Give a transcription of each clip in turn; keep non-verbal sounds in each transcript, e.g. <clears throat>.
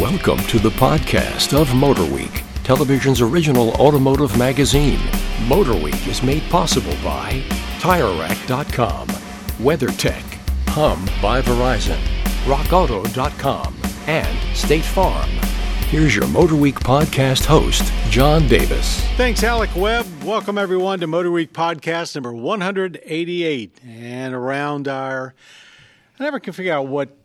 Welcome to the podcast of MotorWeek, television's original automotive magazine. MotorWeek is made possible by TireRack.com, WeatherTech, Hum by Verizon, RockAuto.com, and State Farm. Here's your MotorWeek podcast host, John Davis. Thanks, Alec Webb. Welcome, everyone, to MotorWeek podcast number 188. And around our, I never can figure out what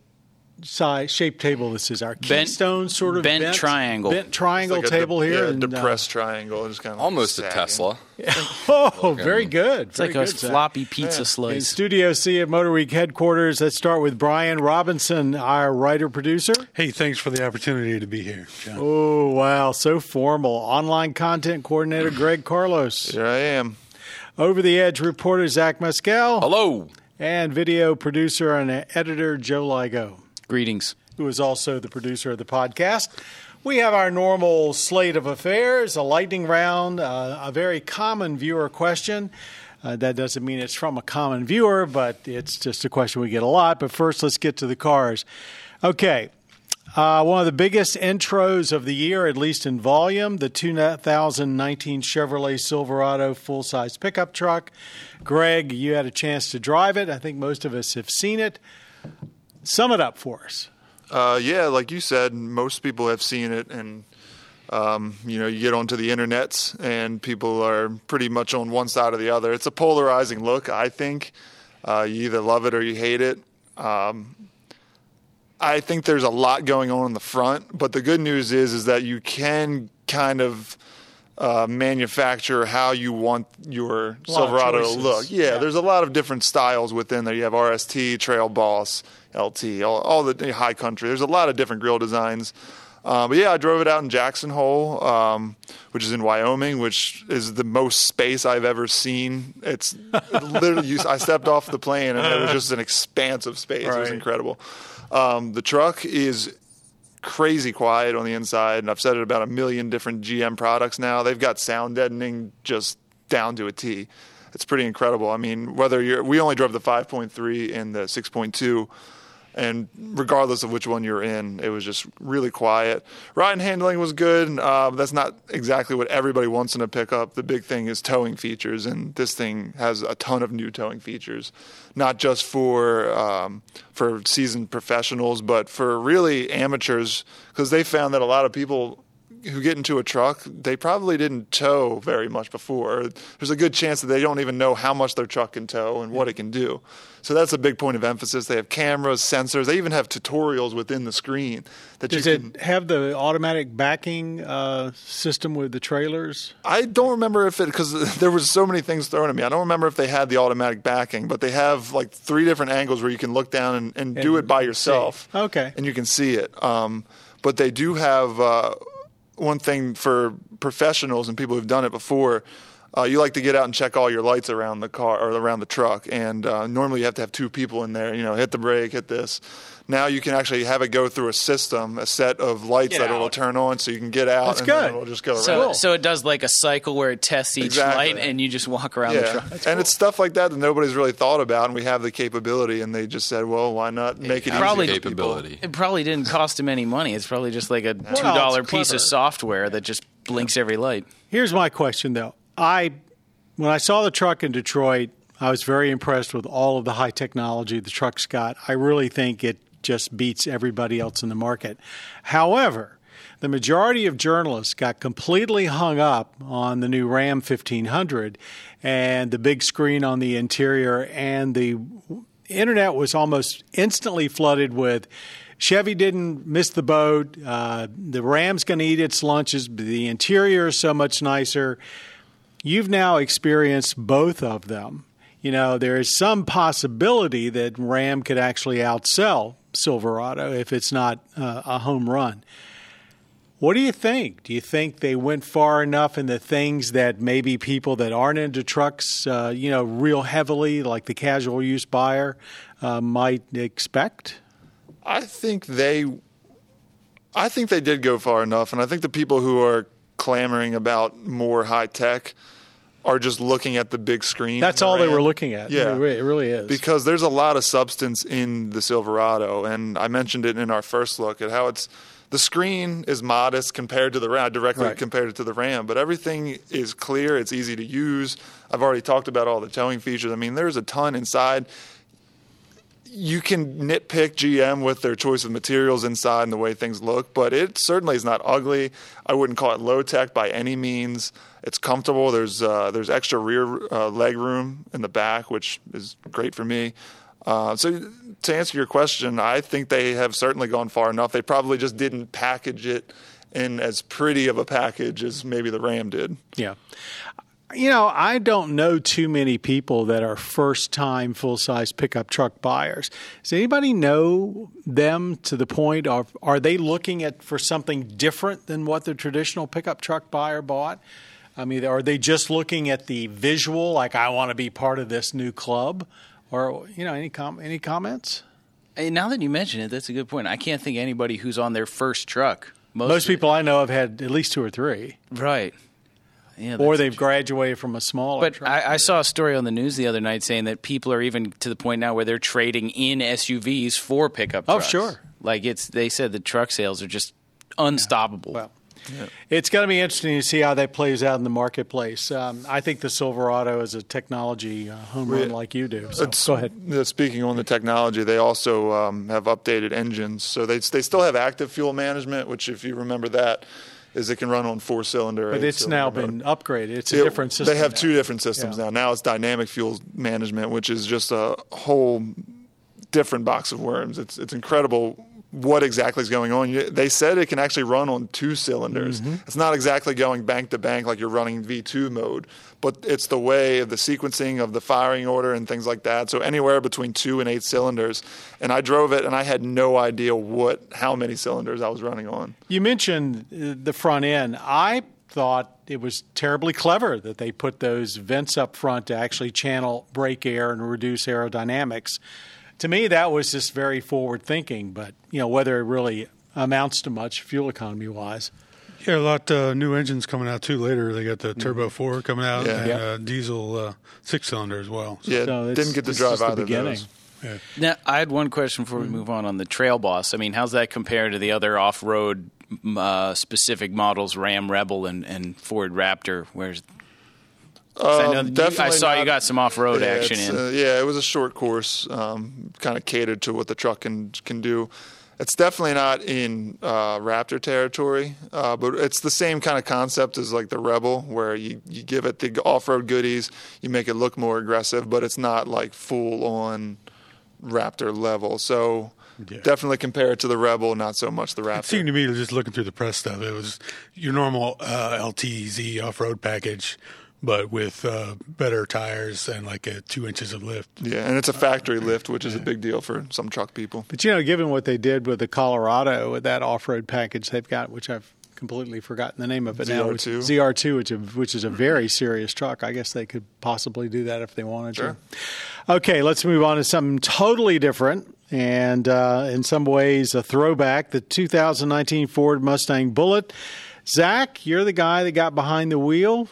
size shape table this is. Our Bent- keystone sort of bent triangle. bent triangle Like a de- table here. yeah, and, uh, depressed triangle. Just kind of Almost a. Tesla. <laughs> oh, very good. It's like a floppy pizza slice. In Studio C at Motor Week headquarters, let's start with Brian Robinson, our writer producer. Hey, thanks for the opportunity to be here, John. Oh, wow, so formal. Online content coordinator <clears throat> Greg Carlos. Here I am. Over the Edge reporter Zach Mescal. Hello. And video producer and editor Joe Ligo. Greetings. who is also the producer of the podcast. We have our normal slate of affairs, a lightning round, uh, a very common viewer question. Uh, that doesn't mean it's from a common viewer, but it's just a question we get a lot. But first, let's get to the cars. Okay. Uh, one of the biggest intros of the year, at least in volume, the 2019 Chevrolet Silverado full size pickup truck. Greg, you had a chance to drive it. I think most of us have seen it. Sum it up for us. Uh, yeah, like you said, most people have seen it, and um, you know, you get onto the internets, and people are pretty much on one side or the other. It's a polarizing look, I think. Uh, you either love it or you hate it. Um, I think there's a lot going on in the front, but the good news is is that you can kind of uh, manufacture how you want your A lot of Silverado to look. Yeah, Yeah. there's a lot of different styles within there. You have RST, Trail Boss, LT, all, all the high country. There's a lot of different grill designs. Uh, but yeah, I drove it out in Jackson Hole, um, which is in Wyoming, which is the most space I've ever seen. It's literally, you, I stepped off the plane and it was <laughs> just an expanse of space. It was incredible. Um, the truck is crazy quiet on the inside, and I've said it about a million different GM products now. They've got sound deadening just down to a T. It's pretty incredible. I mean, whether you're, we only drove the 5.3 and the 6.2, and regardless of which one you're in, it was just really quiet. Ride and handling was good. Uh, that's not exactly what everybody wants in a pickup. The big thing is towing features, and this thing has a ton of new towing features, not just for um, for seasoned professionals, but for really amateurs, because they found that a lot of people who get into a truck, they probably didn't tow very much before. There's a good chance that they don't even know how much their truck can tow and what it can do. So that's a big point of emphasis. They have cameras, sensors. They even have tutorials within the screen that Does you it can. have the automatic backing uh, system with the trailers? I don't remember if it because <laughs> there was so many things thrown at me. I don't remember if they had the automatic backing, but they have like three different angles where you can look down and, and, do it by see. yourself. Okay. and you can see it. Um, but they do have uh, one thing for professionals and people who've done it before. Uh, you like to get out and check all your lights around the car or around the truck, and uh, normally you have to have two people in there. You know, hit the brake, hit this. Now you can actually have it go through a system, a set of lights Get that it'll turn on, so you can get out. That's and then good. It'll just go So, around. so it does like a cycle where it tests each Exactly. light, and you just walk around the yeah, truck. and it's stuff like that that nobody's really thought about, and we have the capability, and they just said, "Well, why not make it easy Probably- for people?" capability. It probably didn't cost him any money. It's probably just like a two dollar dollar piece clever. of software that just blinks every light. Here's my question, though. I, when I saw the truck in Detroit, I was very impressed with all of the high technology the truck's got. I really think it just beats everybody else in the market. However, the majority of journalists got completely hung up on the new Ram 1500 and the big screen on the interior, and the internet was almost instantly flooded with Chevy didn't miss the boat. Uh, the Ram's going to eat its lunches. The interior is so much nicer. You've now experienced both of them. You know, there is some possibility that Ram could actually outsell Silverado if it's not uh, a home run. What do you think? Do you think they went far enough in the things that maybe people that aren't into trucks, uh, you know, real heavily, like the casual use buyer, uh, might expect? I think they, I think they did go far enough, and I think the people who are clamoring about more high tech, are just looking at the big screen. That's all they were looking at. Yeah. It really is. because there's a lot of substance in the Silverado, and I mentioned it in our first look at how it's the screen is modest compared to the Ram, directly Right. compared to the Ram, but everything is clear. It's easy to use. I've already talked about all the towing features. I mean, there's a ton inside. You can nitpick GM with their choice of materials inside and the way things look, but it certainly is not ugly. I wouldn't call it low tech by any means. It's comfortable. There's uh, there's extra rear uh, leg room in the back, which is great for me. Uh, so to answer your question, I think they have certainly gone far enough. They probably just didn't package it in as pretty of a package as maybe the Ram did. Yeah. You know, I don't know too many people that are first time full size pickup truck buyers. Does anybody know them to the point of are they looking at for something different than what the traditional pickup truck buyer bought? I mean, are they just looking at the visual, like I want to be part of this new club, or you know, any com- any comments? Hey, now that you mention it, that's a good point. I can't think of anybody who's on their first truck. Most people I know have had at least two or three, right? Yeah, or they've graduated from a smaller. But truck. I, I saw a story on the news the other night saying that people are even to the point now where they're trading in SUVs for pickup Oh, sure. Like it's they said the truck sales are just unstoppable. Well, it's going to be interesting to see how that plays out in the marketplace. Um, I think the Silverado is a technology uh, home run like you do. So go ahead. uh, Speaking on the technology, they also um, have updated engines, so they they still have active fuel management, which, if you remember that, is it can run on four cylinder. But it's now been upgraded. It's a It- different system. They have now. two different systems Yeah. now. Now it's dynamic fuel management, which is just a whole different box of worms. It's it's incredible what exactly is going on. They said it can actually run on two cylinders. Mm-hmm. It's not exactly going bank to bank like you're running V2 mode, but it's the way of the sequencing of the firing order and things like that. So anywhere between two and eight cylinders. And I drove it and I had no idea what how many cylinders I was running on. You mentioned uh, the front end. I thought it was terribly clever that they put those vents up front to actually channel brake air and reduce aerodynamics. To me, that was just very forward thinking, but you know whether it really amounts to much fuel economy wise. Yeah, a lot uh, new engines coming out too later. They got the Turbo 4 coming out Yeah. and Yeah. uh, diesel uh, six cylinder as well. So, Yeah, So it's- didn't get to this drive is the of beginning. those. Now, I had one question before we move on on the Trail Boss. I mean, how's that compare to the other off-road uh, specific models, Ram Rebel and, and Ford Raptor? Where's 'cause I, you- I Um, definitely saw you got some off-road Yeah, action in. uh, yeah, it was a short course, um, kind of catered to what the truck can can do. It's definitely not in uh, Raptor territory, uh, but it's the same kind of concept as like the Rebel, where you, you give it the off-road goodies, you make it look more aggressive, but it's not like full-on Raptor level. So Yeah. definitely compare it to the Rebel, not so much the Raptor. It seemed to me, just looking through the press stuff, it was your normal uh, LTZ off road package, but with uh, better tires and like a two inches of lift. yeah, and it's a factory lift, which is a big deal for some truck people. But you know, given what they did with the Colorado with that off-road package they've got, which I've completely forgotten the name of it now, which- ZR2. ZR2, which, is- which is a very serious truck. I guess they could possibly do that if they wanted Sure. to. Okay, let's move on to something totally different. And uh, in some ways, a throwback the 2019 Ford Mustang Bullitt. Zach, you're the guy that got behind the wheel.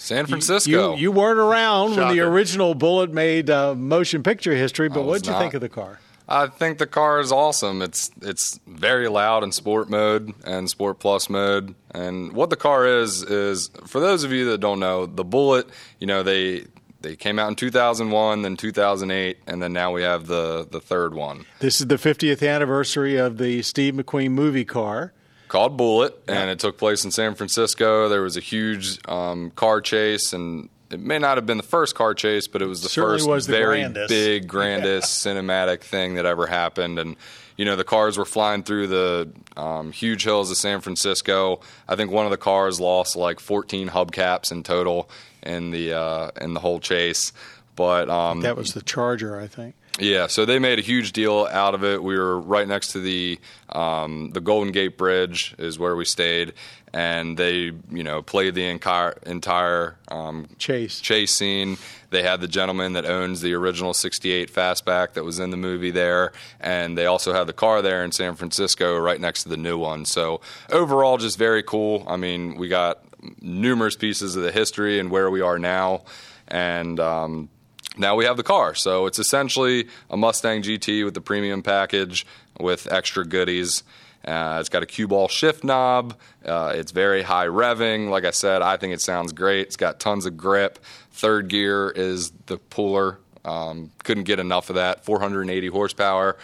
San Francisco. You, you weren't around when the original Bullitt made uh, motion picture history, but what did you not. think of the car? I think the car is awesome. It's it's very loud in sport mode and sport plus mode. And what the car is is for those of you that don't know, the Bullitt, you know, they they came out in 2001, then 2008, and then now we have the the third one This is the 50th anniversary of the Steve McQueen movie car. Called Bullitt, and it took place in San Francisco. There was a huge um, car chase, and it may not have been the first car chase, but it was the Certainly first was the very grandest. big, <laughs> grandest cinematic thing that ever happened. And you know, the cars were flying through the um, huge hills of San Francisco. I think one of the cars lost like 14 hubcaps in total in the uh, in the whole chase. But um, That was the Charger, I think. Yeah, so they made a huge deal out of it. We were right next to the um, the Golden Gate Bridge is where we stayed, and they you know played the entire entire um, Chase. chase scene. They had the gentleman that owns the original '68 fastback that was in the movie there, and they also had the car there in San Francisco, right next to the new one. So overall, just very cool. I mean, we got numerous pieces of the history and where we are now, and um, now we have the car. So it's essentially a Mustang GT with the premium package with extra goodies. Uh, it's got a cue ball shift knob. Uh, it's very high revving. Like I said, I think it sounds great. It's got tons of grip. Third gear is the puller. Um, couldn't get enough of that. 480 horsepower,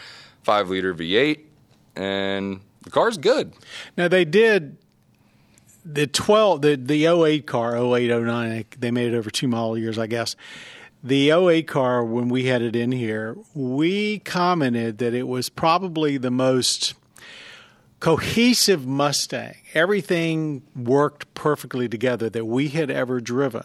5 liter V8, and the car's good. Now they did the 12 the the 08 car 08 09 they made it over two model years I guess. The OA car when we had it in here, we commented that it was probably the most cohesive Mustang. Everything worked perfectly together that we had ever driven.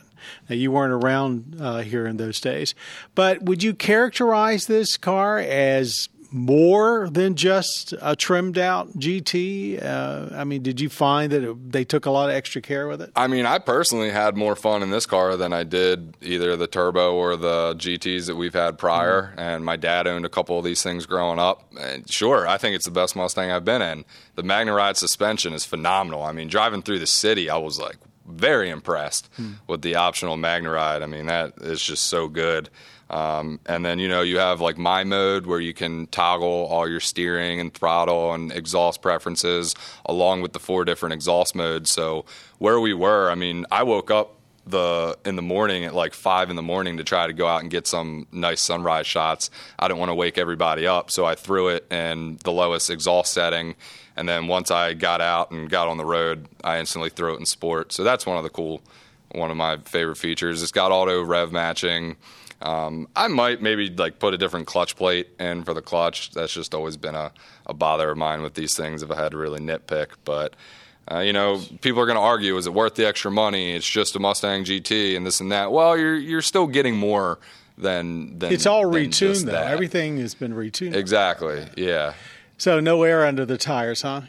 Now, you weren't around uh, here in those days, but would you characterize this car as more than just a trimmed out GT? Uh, I mean, did you find that it, they took a lot of extra care with it? I mean, I personally had more fun in this car than I did either the turbo or the GTs that we've had prior. Mm-hmm. And my dad owned a couple of these things growing up. And sure, I think it's the best Mustang I've been in. The MagneRide suspension is phenomenal. I mean, driving through the city, I was like very impressed hmm. with the optional MagneRide. I mean, that is just so good. Um, and then you know you have like my mode where you can toggle all your steering and throttle and exhaust preferences along with the four different exhaust modes. So where we were, I mean, I woke up the in the morning at like five in the morning to try to go out and get some nice sunrise shots. I didn't want to wake everybody up, so I threw it in the lowest exhaust setting. And then once I got out and got on the road, I instantly threw it in sport. So that's one of the cool, one of my favorite features. It's got auto rev matching. Um, I might maybe like put a different clutch plate in for the clutch. That's just always been a, a bother of mine with these things if I had to really nitpick. But uh, you know, people are going to argue: is it worth the extra money? It's just a Mustang GT and this and that. Well, you're you're still getting more than than. It's all than retuned though. Everything has been retuned. Exactly. Yeah. So no air under the tires, huh?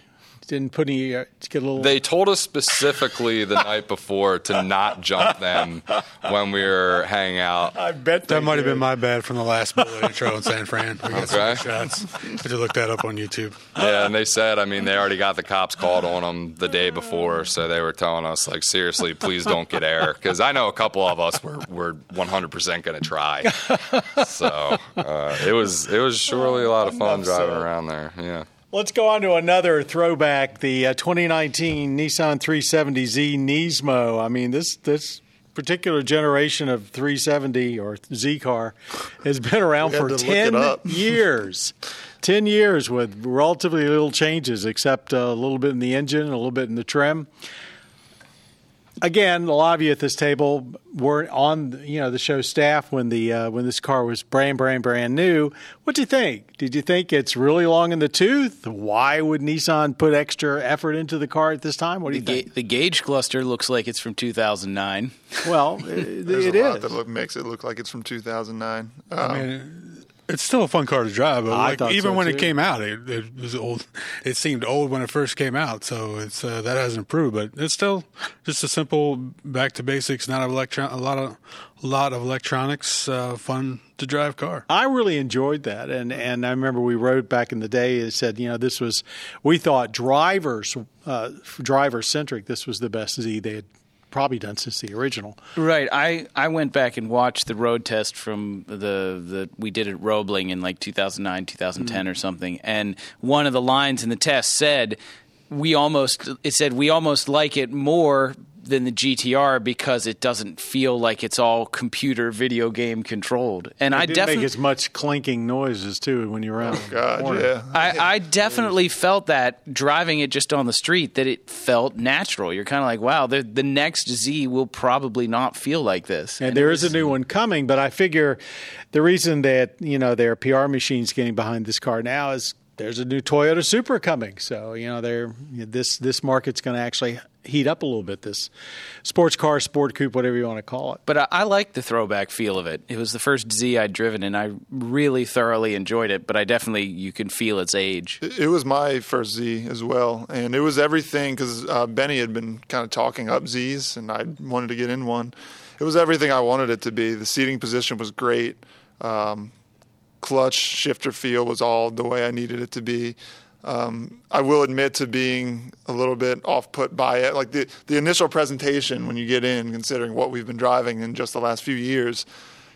Didn't put any uh, get a little. They told us specifically the <laughs> night before to not jump them when we were hanging out. I bet that might have been my bad from the last Bullitt <laughs> intro in San Fran. We got okay. shots. I to look that up on YouTube. Yeah, and they said, I mean, they already got the cops called on them the day before, so they were telling us like, seriously, please don't get air, because I know a couple of us were were 100 percent going to try. <laughs> So uh, it was it was surely a lot of fun driving so. around there. Yeah. Let's go on to another throwback, the uh, 2019 Nissan 370Z Nismo. I mean, this this particular generation of 370 or Z car has been around for 10 <laughs> years. 10 years with relatively little changes, except a little bit in the engine, a little bit in the trim again, a lot of you at this table were on you know the show staff when the uh, when this car was brand brand brand new. What do you think? Did you think it's really long in the tooth? Why would Nissan put extra effort into the car at this time? What do you the think? The gauge cluster looks like it's from 2009. Well, <laughs> it, There's it a is. lot that look, makes it look like it's from 2009. Um, I mean, it's still a fun car to drive, but like, even so when too. it came out, it, it, was old. It seemed old when it first came out, so it's uh, that hasn't improved. But it's still just a simple back to basics, not electron, a lot of a lot of electronics, uh, fun to drive car. I really enjoyed that, and and I remember we wrote back in the day. and said, you know, this was we thought drivers uh, driver centric. This was the best Z they had probably done since the original. Right. I, I went back and watched the road test from the the we did at Roebling in like 2009, 2010 mm-hmm. or something, and one of the lines in the test said we almost it said we almost like it more than the GTR because it doesn't feel like it's all computer video game controlled. And it I definitely make as much clinking noises too when you're around. Oh God, yeah. I, I definitely felt that driving it just on the street that it felt natural. You're kind of like, wow, the the next Z will probably not feel like this. And, and there was, is a new one coming, but I figure the reason that you know their PR machines getting behind this car now is there's a new Toyota Supra coming. So you know, they're this this market's going to actually heat up a little bit. This sports car, sport coupe, whatever you want to call it. But I, I like the throwback feel of it. It was the first Z I'd driven, and I really thoroughly enjoyed it. But I definitely you can feel its age. It, was my first Z as well, and it was everything because uh, Benny had been kind of talking up Z's, and I wanted to get in one. It was everything I wanted it to be. The seating position was great. Um, clutch shifter feel was all the way I needed it to be. Um, I will admit to being a little bit off put by it. Like the, the initial presentation when you get in, considering what we've been driving in just the last few years,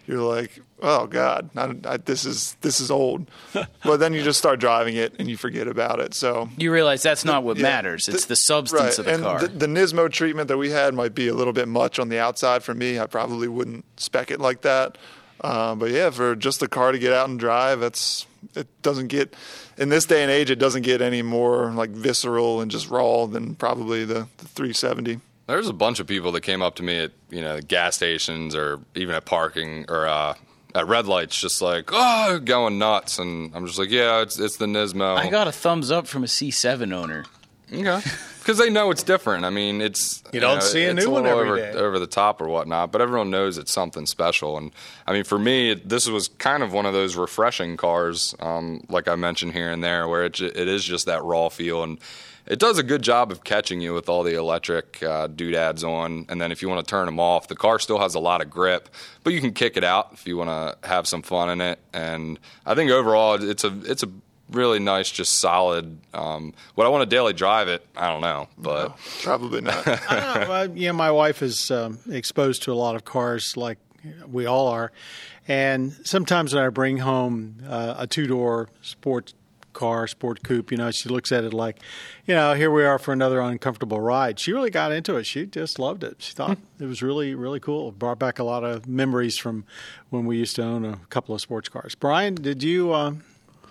you're like, oh God, not, I, this is this is old. <laughs> but then you just start driving it and you forget about it. So you realize that's not what yeah, matters. It's the, the substance right. of the and car. The, the Nismo treatment that we had might be a little bit much on the outside for me. I probably wouldn't spec it like that. Uh, but yeah, for just the car to get out and drive, it's it doesn't get in this day and age. It doesn't get any more like visceral and just raw than probably the, the 370. There's a bunch of people that came up to me at you know gas stations or even at parking or uh, at red lights, just like oh, going nuts, and I'm just like, yeah, it's it's the Nismo. I got a thumbs up from a C7 owner. Okay. Because they know it's different. I mean, it's you don't you know, see a new a one every over, day. over the top or whatnot, but everyone knows it's something special. And I mean, for me, this was kind of one of those refreshing cars, um, like I mentioned here and there, where it it is just that raw feel and. It does a good job of catching you with all the electric uh, doodads on, and then if you want to turn them off, the car still has a lot of grip, but you can kick it out if you want to have some fun in it. And I think overall, it's a it's a really nice, just solid. Um, would I want to daily drive it? I don't know, but no, probably not. <laughs> I know, well, yeah, my wife is um, exposed to a lot of cars, like we all are, and sometimes when I bring home uh, a two door sports car, sport coupe, you know, she looks at it like, you know, here we are for another uncomfortable ride. She really got into it. She just loved it. She thought hmm. it was really, really cool. It brought back a lot of memories from when we used to own a couple of sports cars. Brian, did you? Uh,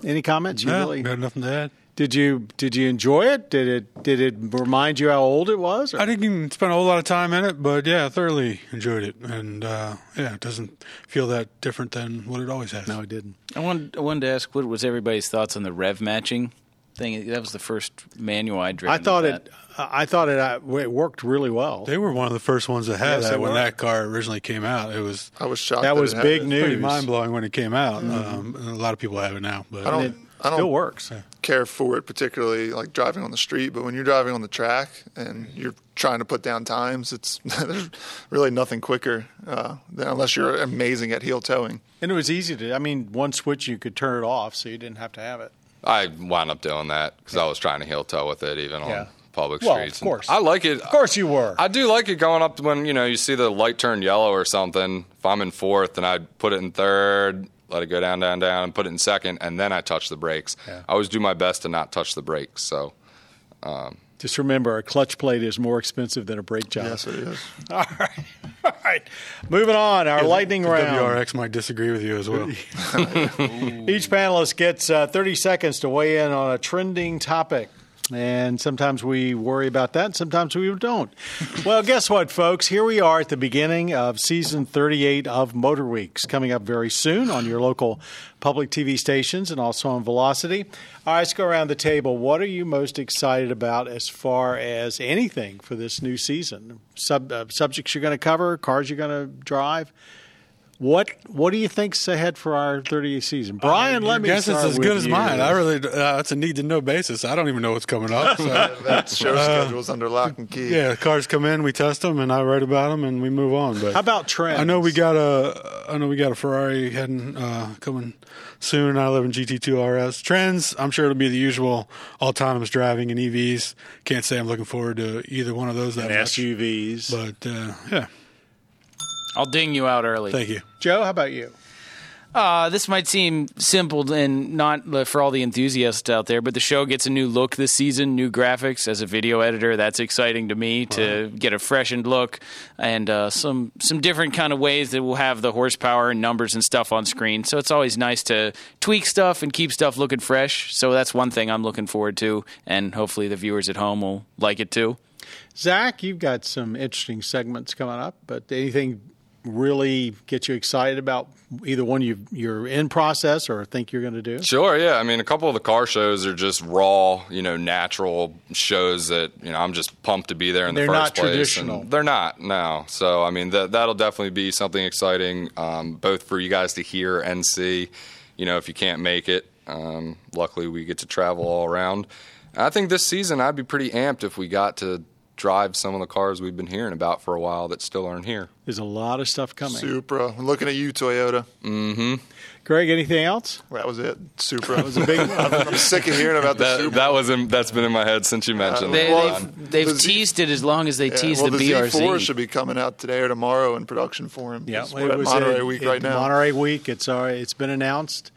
any comments? You no, really got nothing to add. Did you did you enjoy it? Did it did it remind you how old it was? Or? I didn't spend a whole lot of time in it, but yeah, I thoroughly enjoyed it, and uh, yeah, it doesn't feel that different than what it always has. No, it didn't. I wanted I wanted to ask what was everybody's thoughts on the rev matching thing? That was the first manual I driven. I thought it. I thought it, uh, it worked really well. They were one of the first ones that had yes, that when were. that car originally came out. It was I was shocked. That, that was big news. Mind blowing when it came out. Mm-hmm. Um, a lot of people have it now, but I don't. I don't still works. Care for it particularly, like driving on the street. But when you're driving on the track and you're trying to put down times, it's <laughs> there's really nothing quicker uh, than unless you're amazing at heel toeing. And it was easy to. I mean, one switch you could turn it off, so you didn't have to have it. I wound up doing that because. I was trying to heel toe with it, even yeah. on public well, streets. Of course, I like it. Of course, you were. I do like it going up when you know you see the light turn yellow or something. If I'm in fourth, and I put it in third, let it go down, down, down, and put it in second, and then I touch the brakes. Yeah. I always do my best to not touch the brakes. So. Um, just remember, a clutch plate is more expensive than a brake job. Yes, it is. <laughs> All right. All right. Moving on, our lightning the round. WRX might disagree with you as well. <laughs> Each panelist gets uh, 30 seconds to weigh in on a trending topic. And sometimes we worry about that, and sometimes we don't. well, guess what, folks? Here we are at the beginning of season 38 of Motor Weeks, coming up very soon on your local public TV stations and also on Velocity. All right, let's go around the table. What are you most excited about as far as anything for this new season? Sub, uh, subjects you're going to cover, cars you're going to drive? What What do you think's ahead for our 30th season, Brian? Uh, let me. Guess it's as good as mine. I really. Uh, it's a need to know basis. I don't even know what's coming up. So. <laughs> that show uh, schedule's under lock and key. Yeah, cars come in, we test them, and I write about them, and we move on. But how about trends? I know we got a. I know we got a Ferrari heading uh, coming soon. I live in GT2 RS. Trends. I'm sure it'll be the usual autonomous driving and EVs. Can't say I'm looking forward to either one of those that and much. SUVs, but uh, yeah. I'll ding you out early. Thank you. Joe, how about you? Uh, this might seem simple and not for all the enthusiasts out there, but the show gets a new look this season, new graphics. As a video editor, that's exciting to me to get a freshened look and uh, some some different kind of ways that we'll have the horsepower and numbers and stuff on screen. So it's always nice to tweak stuff and keep stuff looking fresh. So that's one thing I'm looking forward to, and hopefully the viewers at home will like it too. Zach, you've got some interesting segments coming up, but anything really get you excited about either one you you're in process or think you're going to do? Sure, yeah. I mean, a couple of the car shows are just raw, you know, natural shows that you know I'm just pumped to be there in they're the first place. They're not Traditional. They're not, no. So I mean, that that'll definitely be something exciting, um, both for you guys to hear and see. You know, if you can't make it, um, luckily we get to travel all around. I think this season I'd be pretty amped if we got to drive some of the cars we've been hearing about for a while that still aren't here. There's a lot of stuff coming. Supra. I'm looking at you, Toyota. Mm-hmm. Greg, anything else? That was it. Supra. was a big. <laughs> I'm sick of hearing about that. Supra. That was in, that's been in my head since you mentioned They, it. Well, they've they've the Z- teased it as long as they Yeah, teased well, the, the BRZ. Z4 should be coming out today or tomorrow in production form. Yeah, It's- we're was Monterey a- Week it- right now. Monterey Week. It's already, it's been announced.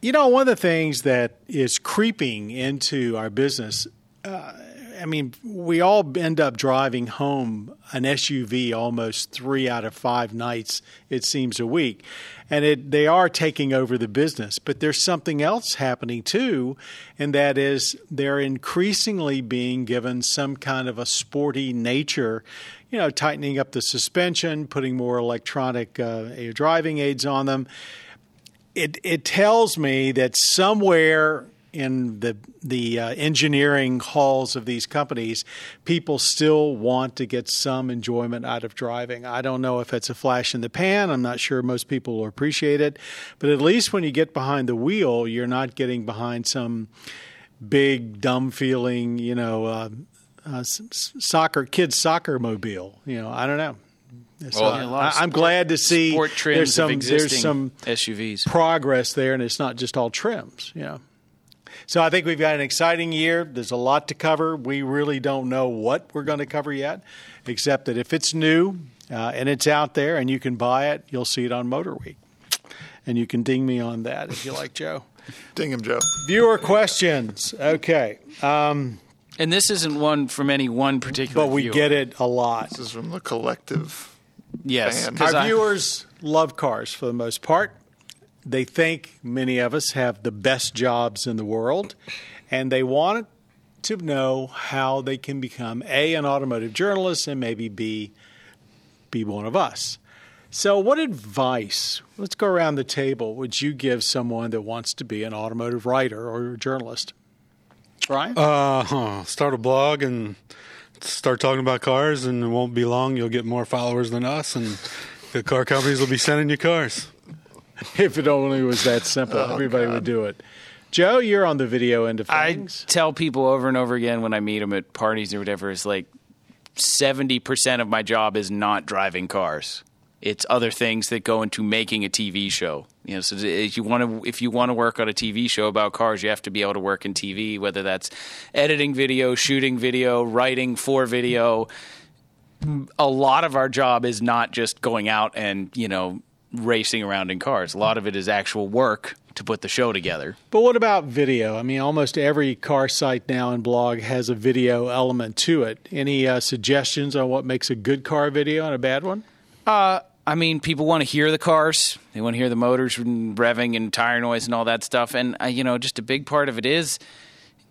You know, one of the things that is creeping into our business. Uh, I mean, we all end up driving home an SUV almost three out of five nights, it seems, a week. And it, they are taking over the business. But there's something else happening too, and that is they're increasingly being given some kind of a sporty nature, you know, tightening up the suspension, putting more electronic uh, driving aids on them. It, it tells me that somewhere in the the uh, engineering halls of these companies, people still want to get some enjoyment out of driving. I don't know if it's a flash in the pan. I'm not sure most people will appreciate it, but at least when you get behind the wheel, you're not getting behind some big dumb feeling, you know, uh, uh, soccer kids soccer mobile. You know, I don't know. So Well, Yeah, of I, I'm glad to see there's some there's some SUVs. progress there, and it's not just all trims. You know. So I think we've got an exciting year. There's a lot to cover. We really don't know what we're going to cover yet, except that if it's new uh, and it's out there and you can buy it, you'll see it on Motor Week. And you can ding me on that if you like, Joe. <laughs> Ding him, Joe. Viewer questions. Okay. Um, And this isn't one from any one particular. but we viewer. get it a lot. This is from the collective. Yes, fan. 'cause Our I- viewers love cars for the most part. They think many of us have the best jobs in the world, and they want to know how they can become A, an automotive journalist, and maybe B, be one of us. So, what advice, let's go around the table, would you give someone that wants to be an automotive writer or journalist? Brian? Uh, huh. Start a blog and start talking about cars, and it won't be long. You'll get more followers than us, and the car companies will be sending you cars. <laughs> if it only was that simple, oh, everybody would do it. Joe, you're on the video end of things. I tell people over and over again when I meet them at parties or whatever, it's like seventy percent of my job is not driving cars. It's other things that go into making a TV show. You know, so if you want to, if you want to work on a TV show about cars, you have to be able to work in TV, whether that's editing video, shooting video, writing for video. A lot of our job is not just going out and you know racing around in cars. A lot of it is actual work to put the show together. But what about video? I mean, almost every car site now and blog has a video element to it. Any uh, suggestions on what makes a good car video and a bad one? Uh, I mean, people want to hear the cars. They want to hear the motors and revving and tire noise and all that stuff. And uh, you know, just a big part of it is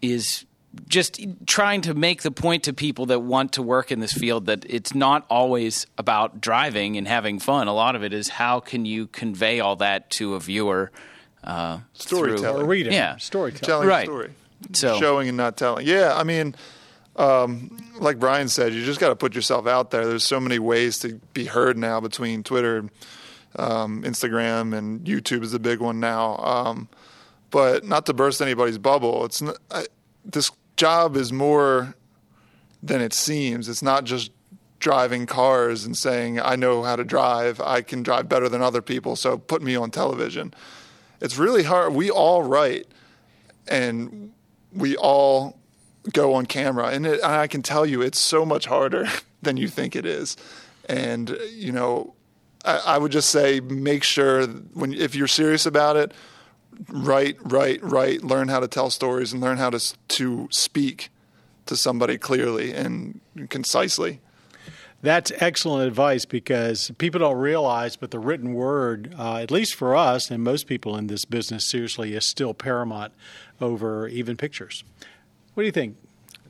is just trying to make the point to people that want to work in this field that it's not always about driving and having fun. A lot of it is how can you convey all that to a viewer. Uh, Storytelling. Reading? Yeah. Storytelling. Telling Right. story. So- Showing and not telling. Yeah, I mean, um, like Brian said, you just got to put yourself out there. There's so many ways to be heard now between Twitter, um, Instagram, and YouTube is the big one now. Um, but not to burst anybody's bubble, it's n I this job is more than it seems. It's not just driving cars and saying I know how to drive. I can drive better than other people, so put me on television. It's really hard. We all write, and we all go on camera, and, it, and I can tell you, it's so much harder <laughs> than you think it is. And you know, I, I would just say make sure when if you're serious about it, write, write, write. Learn how to tell stories and learn how to to speak to somebody clearly and concisely. That's excellent advice because people don't realize, but the written word, uh, at least for us and most people in this business, seriously, is still paramount over even pictures. What do you think?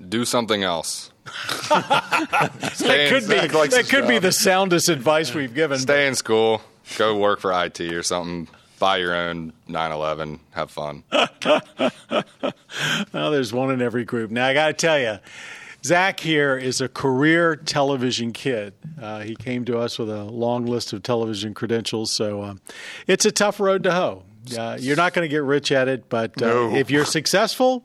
Do something else. <laughs> That could be that his could be the soundest advice we've given. stay in school. Go work for IT or something. Buy your own 911. Have fun. <laughs> Well, there's one in every group. Now, I got to tell you, Zach here is a career television kid. Uh, he came to us with a long list of television credentials, so um, it's a tough road to hoe. Uh, you're not going to get rich at it, but uh, No. if you're successful,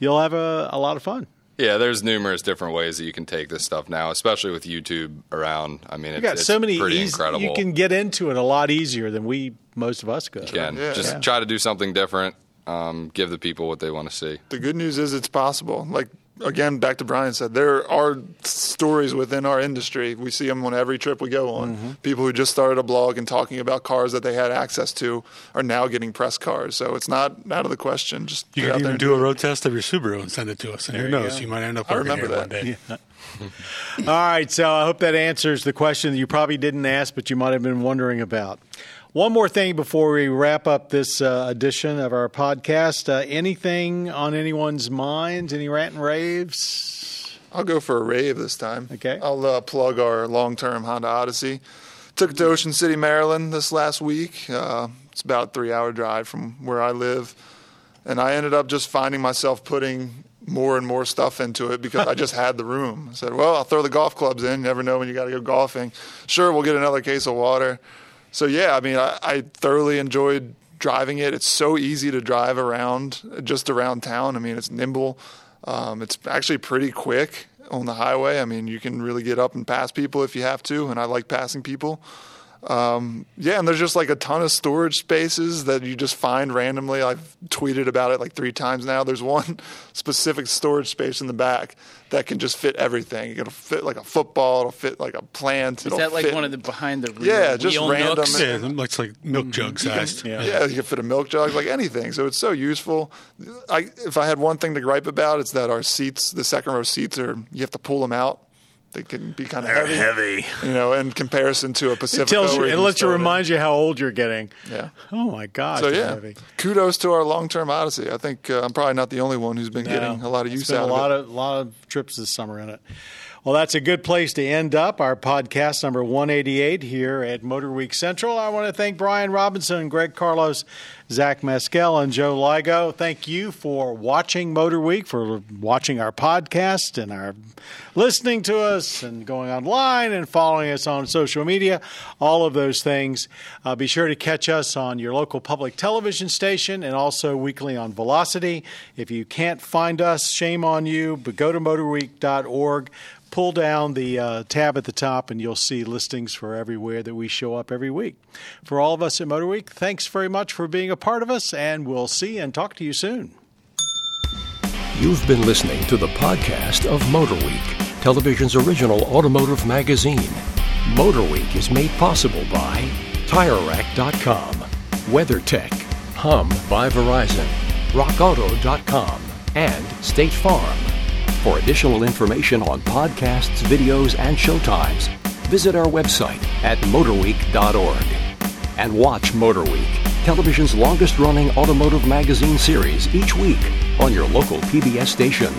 you'll have a, a lot of fun. Yeah, there's numerous different ways that you can take this stuff now, especially with YouTube around. I mean, you it's, got it's so many pretty easy, incredible. You can get into it a lot easier than we most of us could. You can Yeah. just Yeah. try to do something different. Um, give the people what they want to see. The good news is it's possible. Like again, back to Brian said, there are stories within our industry. We see them on every trip we go on. Mm-hmm. People who just started a blog and talking about cars that they had access to are now getting press cars. So it's not out of the question. Just You get out could there even and do a road test of your Subaru and send it to us, and who knows, go. you might end up I working remember here that. one day. <laughs> All right, so I hope that answers the question that you probably didn't ask, but you might have been wondering about. One more thing before we wrap up this uh, edition of our podcast. Uh, anything on anyone's minds? Any rant and raves? I'll go for a rave this time. Okay. I'll uh, plug our long-term Honda Odyssey. Took it to Ocean City, Maryland this last week. Uh, it's about a three-hour drive from where I live, and I ended up just finding myself putting more and more stuff into it because I just <laughs> had the room. I said, "Well, I'll throw the golf clubs in. You never know when you got to go golfing. Sure, we'll get another case of water." So yeah, I mean, I, I thoroughly enjoyed driving it. It's so easy to drive around, just around town. I mean, it's nimble. Um, it's actually pretty quick on the highway. I mean, you can really get up and pass people if you have to, and I like passing people. Um, yeah, and there's just like a ton of storage spaces that you just find randomly. I've tweeted about it like three times now. There's one <laughs> specific storage space in the back that can just fit everything. It'll fit like a football. It'll fit like a plant. Is it'll that like fit- one of the behind the Yeah, just wheel random. nooks? Yeah, it looks like milk mm-hmm. jug sized. Yeah. Yeah, you can fit a milk jug, like anything. So it's so useful. I, if I had one thing to gripe about, it's that our seats, the second row seats, are you have to pull them out. They can be kind of heavy, heavy. you know, in comparison to a Pacifica. It tells you, it lets you remind you how old you're getting. Yeah. Oh my God. So yeah, heavy. kudos to our long-term Odyssey. I think uh, I'm probably not the only one who's been getting a lot of use out a lot of it. of lot of trips this summer in it. Well, that's a good place to end up our podcast number 188 here at Motor Week Central. I want to thank Brian Robinson, and Greg Carlos, Zach Mescal, and Joe Ligo. Thank you for watching Motor Week, for watching our podcast and our listening to us and going online and following us on social media, all of those things. Uh, be sure to catch us on your local public television station and also weekly on Velocity. If you can't find us, shame on you, but go to motorweek.org. Pull down the uh, tab at the top, and you'll see listings for everywhere that we show up every week. For all of us at Motor Week, thanks very much for being a part of us, and we'll see and talk to you soon. You've been listening to the podcast of Motor Week, television's original automotive magazine. Motor Week is made possible by TireRack.com, WeatherTech, Hum by Verizon, RockAuto.com, and State Farm. For additional information on podcasts, videos, and showtimes, visit our website at motorweek.org. And watch Motor Week, television's longest running automotive magazine series each week on your local PBS station.